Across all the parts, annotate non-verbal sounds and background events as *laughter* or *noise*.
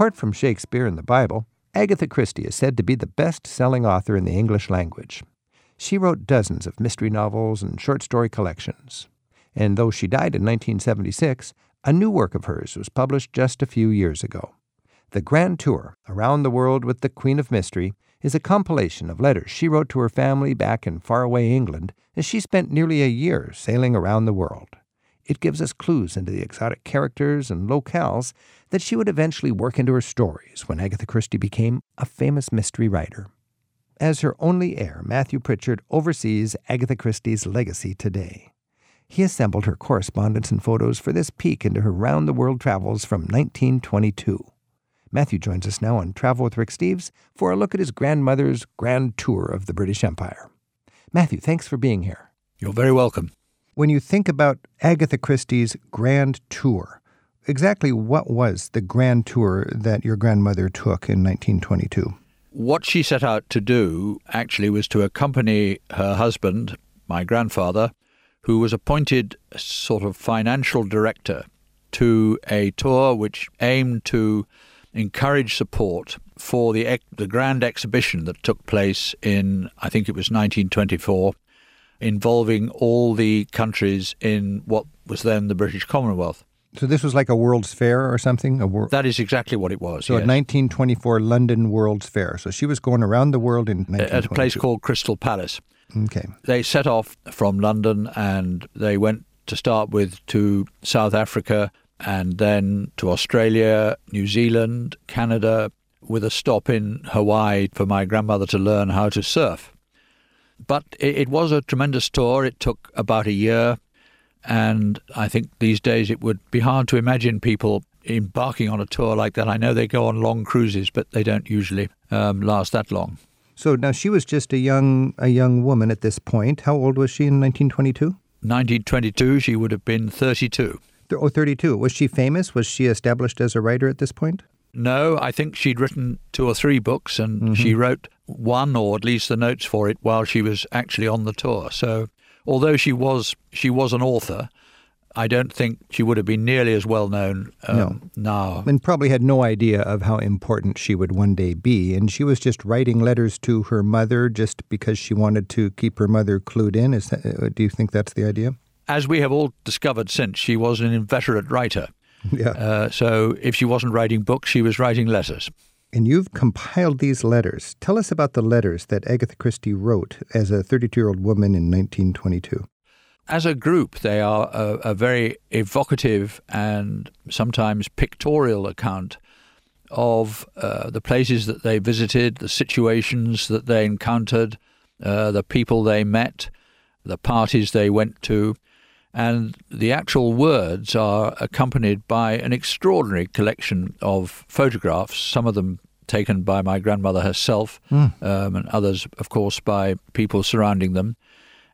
Apart from Shakespeare and the Bible, Agatha Christie is said to be the best selling author in the English language. She wrote dozens of mystery novels and short story collections. And though she died in 1976, a new work of hers was published just a few years ago. The Grand Tour Around the World with the Queen of Mystery is a compilation of letters she wrote to her family back in faraway England as she spent nearly a year sailing around the world. It gives us clues into the exotic characters and locales that she would eventually work into her stories when Agatha Christie became a famous mystery writer. As her only heir, Mathew Prichard oversees Agatha Christie's legacy today. He assembled her correspondence and photos for this peek into her round the world travels from 1922. Mathew joins us now on Travel with Rick Steves for a look at his grandmother's grand tour of the British Empire. Mathew, thanks for being here. You're very welcome. When you think about Agatha Christie's grand tour, exactly what was the grand tour that your grandmother took in 1922? What she set out to do actually was to accompany her husband, my grandfather, who was appointed sort of financial director to a tour which aimed to encourage support for the the grand exhibition that took place in I think it was 1924 involving all the countries in what was then the British Commonwealth. So this was like a World's Fair or something? A wor- that is exactly what it was. So yes. a 1924 London World's Fair. So she was going around the world in At a place called Crystal Palace. Okay. They set off from London and they went to start with to South Africa and then to Australia, New Zealand, Canada, with a stop in Hawaii for my grandmother to learn how to surf. But it, it was a tremendous tour. It took about a year. And I think these days it would be hard to imagine people embarking on a tour like that. I know they go on long cruises, but they don't usually um, last that long. So now she was just a young a young woman at this point. How old was she in 1922? 1922, she would have been 32. Oh, 32. Was she famous? Was she established as a writer at this point? No, I think she'd written two or three books and mm-hmm. she wrote one or at least the notes for it while she was actually on the tour. So although she was she was an author, I don't think she would have been nearly as well known um, no. now. And probably had no idea of how important she would one day be. And she was just writing letters to her mother just because she wanted to keep her mother clued in. Is that, uh, do you think that's the idea? As we have all discovered since, she was an inveterate writer. Yeah. Uh, so if she wasn't writing books, she was writing letters. And you've compiled these letters. Tell us about the letters that Agatha Christie wrote as a 32 year old woman in 1922. As a group, they are a, a very evocative and sometimes pictorial account of uh, the places that they visited, the situations that they encountered, uh, the people they met, the parties they went to. And the actual words are accompanied by an extraordinary collection of photographs, some of them taken by my grandmother herself, mm. um, and others, of course, by people surrounding them.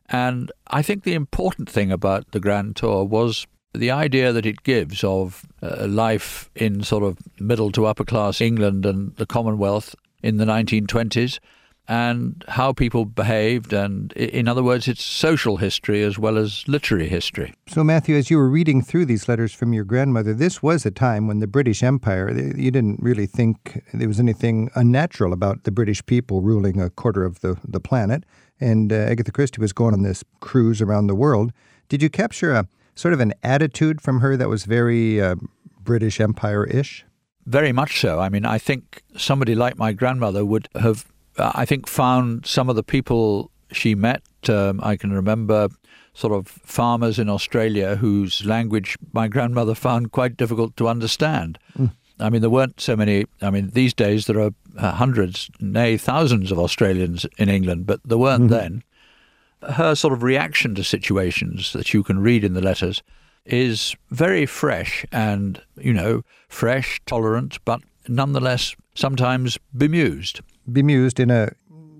And I think the important thing about the Grand Tour was the idea that it gives of uh, life in sort of middle to upper class England and the Commonwealth in the 1920s and how people behaved. And in other words, it's social history as well as literary history. So, Mathew, as you were reading through these letters from your grandmother, this was a time when the British Empire, you didn't really think there was anything unnatural about the British people ruling a quarter of the, the planet. And uh, Agatha Christie was going on this cruise around the world. Did you capture a sort of an attitude from her that was very uh, British Empire ish? Very much so. I mean, I think somebody like my grandmother would have I think, found some of the people she met. Um, I can remember sort of farmers in Australia whose language my grandmother found quite difficult to understand. Mm. I mean, there weren't so many. I mean, these days there are uh, hundreds, nay, thousands of Australians in England, but there weren't mm then. Her sort of reaction to situations that you can read in the letters is very fresh and, you know, fresh, tolerant, but nonetheless sometimes bemused bemused in a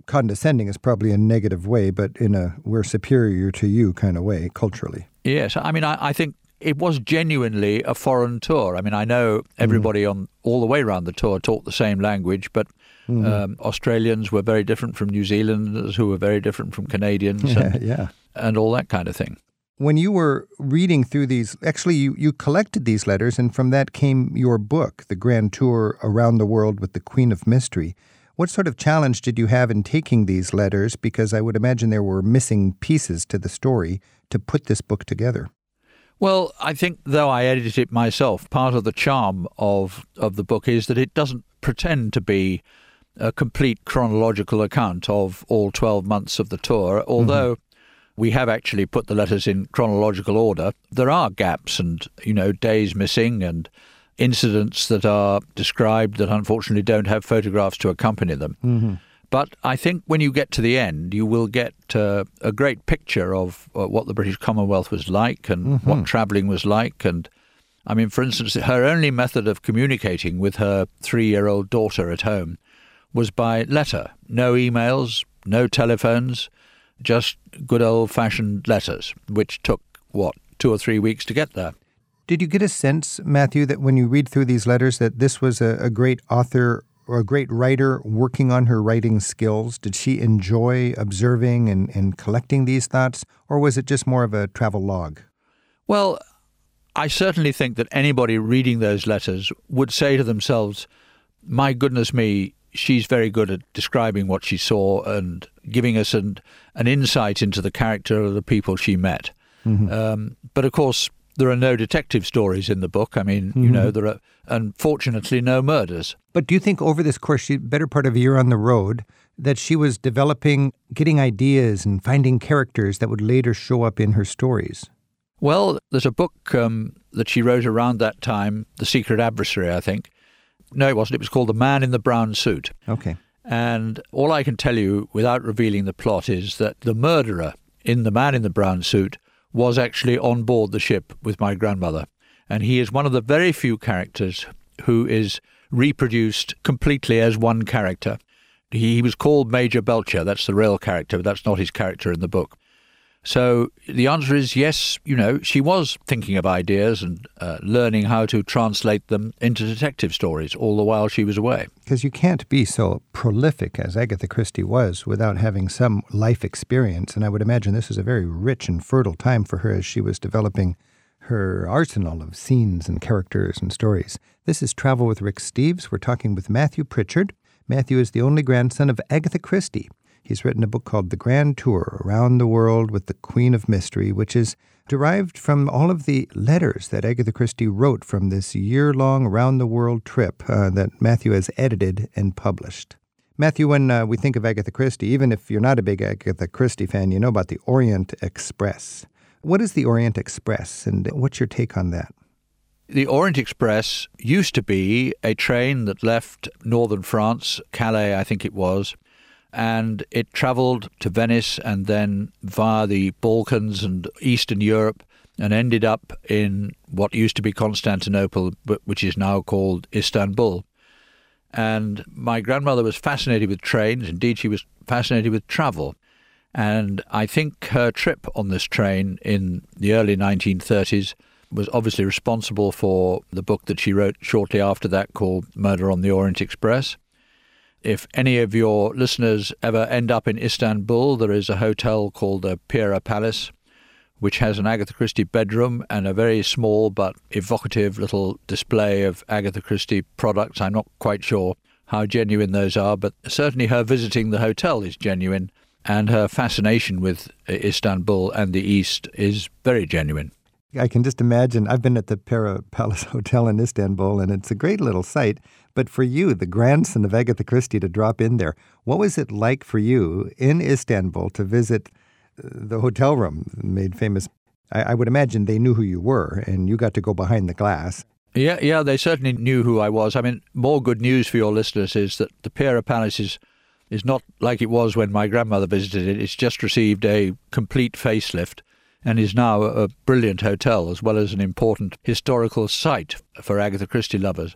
condescending is probably a negative way, but in a we're superior to you kind of way culturally. Yes, I mean, I, I think it was genuinely a foreign tour. I mean, I know everybody mm. on all the way around the tour talked the same language, but mm. um, Australians were very different from New Zealanders, who were very different from Canadians, *laughs* yeah, and, yeah. and all that kind of thing. when you were reading through these, actually, you, you collected these letters, and from that came your book, The Grand Tour Around the World with the Queen of Mystery. What sort of challenge did you have in taking these letters? Because I would imagine there were missing pieces to the story to put this book together. Well, I think though I edited it myself, part of the charm of, of the book is that it doesn't pretend to be a complete chronological account of all 12 months of the tour, although mm-hmm. we have actually put the letters in chronological order. There are gaps and, you know, days missing and incidents that are described that unfortunately don't have photographs to accompany them. Mm-hmm. But I think when you get to the end, you will get uh, a great picture of uh, what the British Commonwealth was like and mm-hmm. what travelling was like. And I mean, for instance, her only method of communicating with her three year old daughter at home was by letter. No emails, no telephones, just good old fashioned letters, which took, what, two or three weeks to get there. Did you get a sense, Mathew, that when you read through these letters, that this was a, a great author or a great writer working on her writing skills? Did she enjoy observing and, and collecting these thoughts, or was it just more of a travel log? Well, I certainly think that anybody reading those letters would say to themselves, My goodness me, she's very good at describing what she saw and giving us an, an insight into the character of the people she met. Mm-hmm. Um, but of course, there are no detective stories in the book. I mean, mm-hmm. you know, there are unfortunately no murders. But do you think over this course, she, better part of a year on the road, that she was developing, getting ideas and finding characters that would later show up in her stories? Well, there's a book um, that she wrote around that time, The Secret Adversary, I think. No, it wasn't. It was called The Man in the Brown Suit. Okay. And all I can tell you without revealing the plot is that the murderer in The Man in the Brown Suit was actually on board the ship with my grandmother. And he is one of the very few characters who is reproduced completely as one character. He, was called Major Belcher. That's the real character, but that's not his character in the book. So the answer is yes, you know, she was thinking of ideas and uh, learning how to translate them into detective stories all the while she was away. Because you can't be so prolific as Agatha Christie was without having some life experience. And I would imagine this is a very rich and fertile time for her as she was developing her arsenal of scenes and characters and stories. This is Travel with Rick Steves. We're talking with Mathew Prichard. Mathew is the only grandson of Agatha Christie. He's written a book called The Grand Tour Around the World with the Queen of Mystery, which is derived from all of the letters that Agatha Christie wrote from this year long around the world trip uh, that Mathew has edited and published. Mathew, when uh, we think of Agatha Christie, even if you're not a big Agatha Christie fan, you know about the Orient Express. What is the Orient Express, and what's your take on that? The Orient Express used to be a train that left northern France, Calais, I think it was, and it traveled to Venice and then via the Balkans and Eastern Europe and ended up in what used to be Constantinople, but which is now called Istanbul. And my grandmother was fascinated with trains. Indeed, she was fascinated with travel. And I think her trip on this train in the early 1930s was obviously responsible for the book that she wrote shortly after that called Murder on the Orient Express. If any of your listeners ever end up in Istanbul, there is a hotel called the Pera Palace, which has an Agatha Christie bedroom and a very small but evocative little display of Agatha Christie products. I'm not quite sure how genuine those are, but certainly her visiting the hotel is genuine, and her fascination with Istanbul and the East is very genuine. I can just imagine. I've been at the Pera Palace *laughs* Hotel in Istanbul, and it's a great little site. But for you, the grandson of Agatha Christie, to drop in there, what was it like for you in Istanbul to visit uh, the hotel room made famous? I, I would imagine they knew who you were, and you got to go behind the glass. Yeah, yeah, they certainly knew who I was. I mean, more good news for your listeners is that the Pera Palace is, is not like it was when my grandmother visited it. It's just received a complete facelift and is now a brilliant hotel as well as an important historical site for Agatha Christie lovers.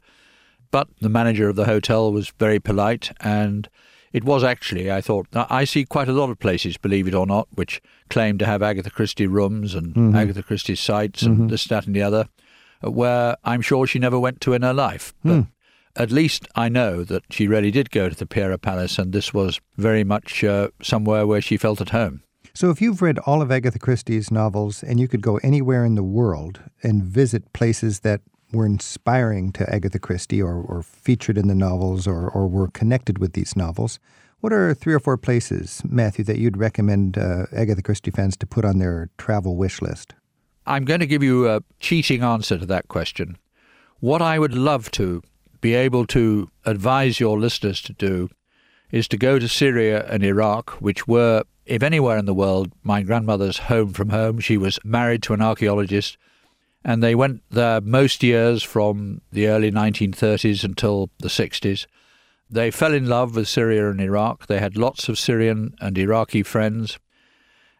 But the manager of the hotel was very polite, and it was actually, I thought, I see quite a lot of places, believe it or not, which claim to have Agatha Christie rooms and mm-hmm. Agatha Christie sites and mm-hmm. this, that, and the other, where I'm sure she never went to in her life. But mm. at least I know that she really did go to the Pera Palace, and this was very much uh, somewhere where she felt at home. So, if you've read all of Agatha Christie's novels and you could go anywhere in the world and visit places that were inspiring to Agatha Christie or, or featured in the novels or, or were connected with these novels, what are three or four places, Mathew, that you'd recommend uh, Agatha Christie fans to put on their travel wish list? I'm going to give you a cheating answer to that question. What I would love to be able to advise your listeners to do is to go to Syria and Iraq, which were, if anywhere in the world, my grandmother's home from home. She was married to an archaeologist, and they went there most years from the early 1930s until the 60s. They fell in love with Syria and Iraq. They had lots of Syrian and Iraqi friends.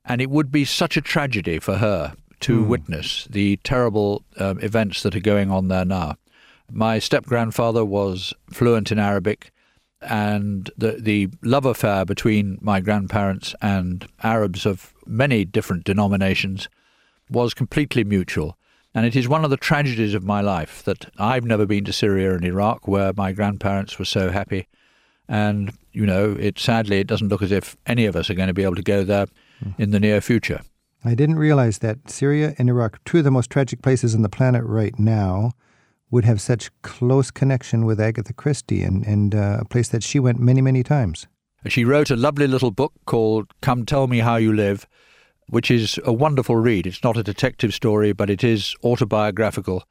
And it would be such a tragedy for her to mm. witness the terrible um, events that are going on there now. My step grandfather was fluent in Arabic and the the love affair between my grandparents and Arabs of many different denominations was completely mutual. And it is one of the tragedies of my life that I've never been to Syria and Iraq, where my grandparents were so happy. And, you know, it sadly it doesn't look as if any of us are going to be able to go there mm. in the near future. I didn't realize that Syria and Iraq, two of the most tragic places on the planet right now, would have such close connection with Agatha Christie and, and uh, a place that she went many, many times. She wrote a lovely little book called Come Tell Me How You Live, which is a wonderful read. It's not a detective story, but it is autobiographical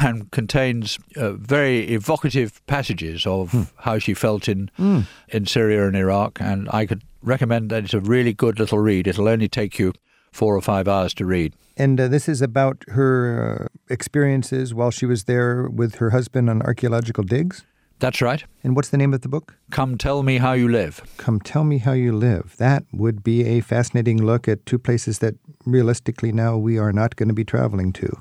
and contains uh, very evocative passages of hmm. how she felt in mm. in Syria and Iraq. And I could recommend that it's a really good little read. It'll only take you four or five hours to read. And uh, this is about her uh, experiences while she was there with her husband on archaeological digs? That's right. And what's the name of the book? Come Tell Me How You Live. Come Tell Me How You Live. That would be a fascinating look at two places that realistically now we are not going to be traveling to.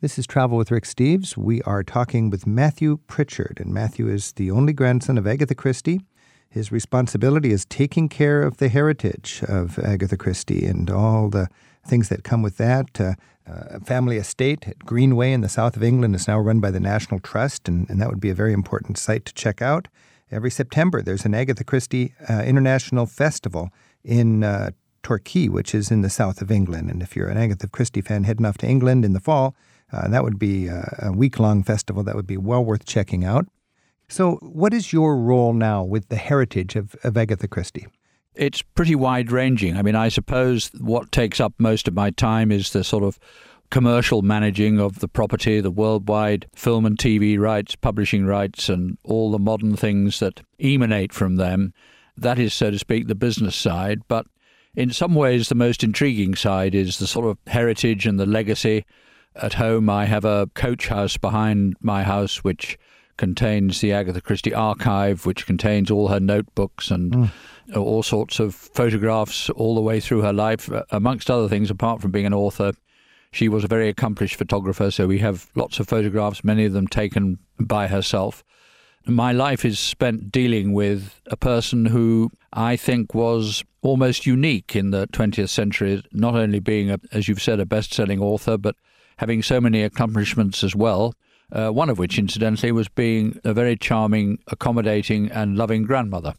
This is Travel with Rick Steves. We are talking with Mathew Prichard, and Mathew is the only grandson of Agatha Christie. His responsibility is taking care of the heritage of Agatha Christie and all the things that come with that. Uh, uh, family estate at Greenway in the south of England is now run by the National Trust, and, and that would be a very important site to check out. Every September, there's an Agatha Christie uh, International Festival in uh, Torquay, which is in the south of England. And if you're an Agatha Christie fan heading off to England in the fall, uh, that would be a week long festival that would be well worth checking out. So, what is your role now with the heritage of, of Agatha Christie? It's pretty wide ranging. I mean, I suppose what takes up most of my time is the sort of commercial managing of the property, the worldwide film and TV rights, publishing rights, and all the modern things that emanate from them. That is, so to speak, the business side. But in some ways, the most intriguing side is the sort of heritage and the legacy. At home, I have a coach house behind my house, which contains the Agatha Christie archive, which contains all her notebooks and mm. all sorts of photographs all the way through her life. Uh, amongst other things, apart from being an author, she was a very accomplished photographer, so we have lots of photographs, many of them taken by herself. My life is spent dealing with a person who I think was almost unique in the 20th century, not only being, a, as you've said, a best selling author, but having so many accomplishments as well uh, one of which, incidentally, was being a very charming, accommodating, and loving grandmother.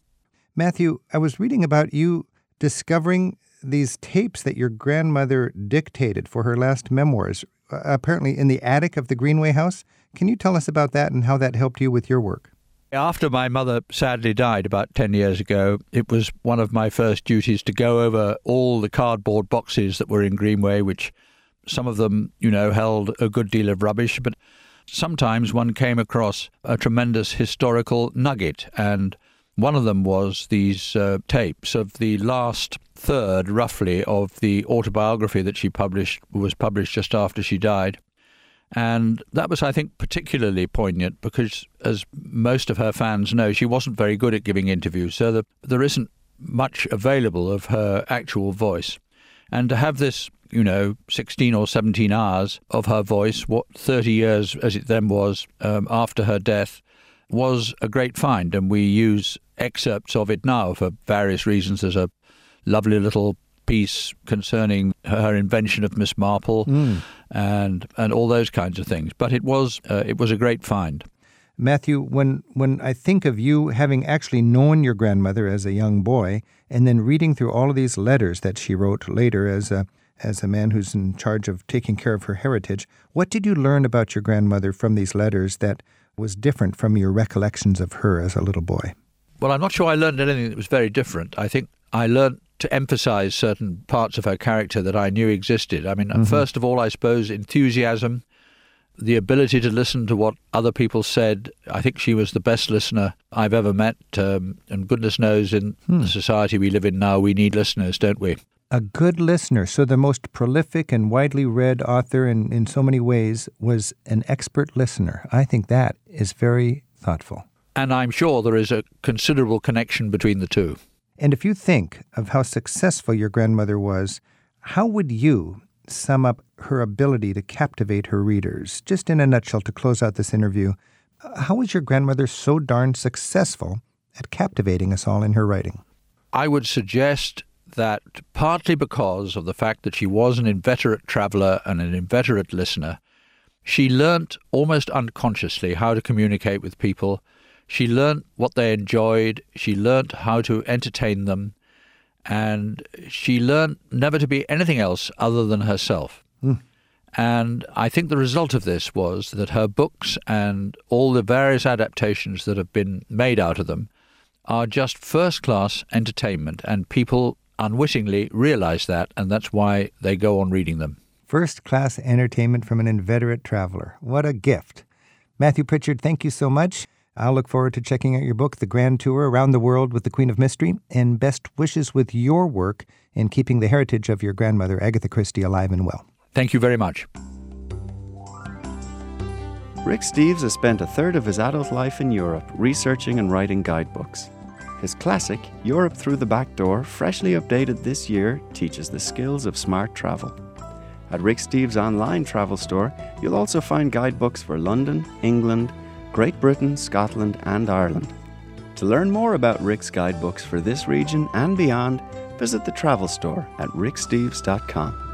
Mathew, I was reading about you discovering these tapes that your grandmother dictated for her last memoirs, uh, apparently in the attic of the Greenway house. Can you tell us about that and how that helped you with your work? After my mother sadly died about 10 years ago, it was one of my first duties to go over all the cardboard boxes that were in Greenway, which some of them, you know, held a good deal of rubbish, but sometimes one came across a tremendous historical nugget, and one of them was these uh, tapes of the last third, roughly, of the autobiography that she published, was published just after she died. And that was, I think, particularly poignant because, as most of her fans know, she wasn't very good at giving interviews, so the, there isn't much available of her actual voice. And to have this you know, 16 or 17 hours of her voice, what 30 years as it then was um, after her death, was a great find. And we use excerpts of it now for various reasons. There's a lovely little piece concerning her invention of Miss Marple mm. and and all those kinds of things. But it was uh, it was a great find. Mathew, when, when I think of you having actually known your grandmother as a young boy and then reading through all of these letters that she wrote later as a, as a man who's in charge of taking care of her heritage, what did you learn about your grandmother from these letters that was different from your recollections of her as a little boy? Well, I'm not sure I learned anything that was very different. I think I learned to emphasize certain parts of her character that I knew existed. I mean, mm-hmm. first of all, I suppose enthusiasm the ability to listen to what other people said. I think she was the best listener I've ever met. Um, and goodness knows, in hmm. the society we live in now, we need listeners, don't we? A good listener. So, the most prolific and widely read author in, in so many ways was an expert listener. I think that is very thoughtful. And I'm sure there is a considerable connection between the two. And if you think of how successful your grandmother was, how would you, sum up her ability to captivate her readers? Just in a nutshell, to close out this interview, how was your grandmother so darn successful at captivating us all in her writing? I would suggest that partly because of the fact that she was an inveterate traveler and an inveterate listener, she learnt almost unconsciously how to communicate with people. She learnt what they enjoyed. She learnt how to entertain them and she learnt never to be anything else other than herself. Mm. And I think the result of this was that her books and all the various adaptations that have been made out of them are just first class entertainment, and people unwittingly realize that, and that's why they go on reading them. First class entertainment from an inveterate traveler. What a gift. Mathew Prichard, thank you so much. I'll look forward to checking out your book, The Grand Tour Around the World with the Queen of Mystery, and best wishes with your work in keeping the heritage of your grandmother, Agatha Christie, alive and well. Thank you very much. Rick Steves has spent a third of his adult life in Europe researching and writing guidebooks. His classic, Europe Through the Back Door, freshly updated this year, teaches the skills of smart travel. At Rick Steves' online travel store, you'll also find guidebooks for London, England, Great Britain, Scotland, and Ireland. To learn more about Rick's guidebooks for this region and beyond, visit the travel store at ricksteves.com.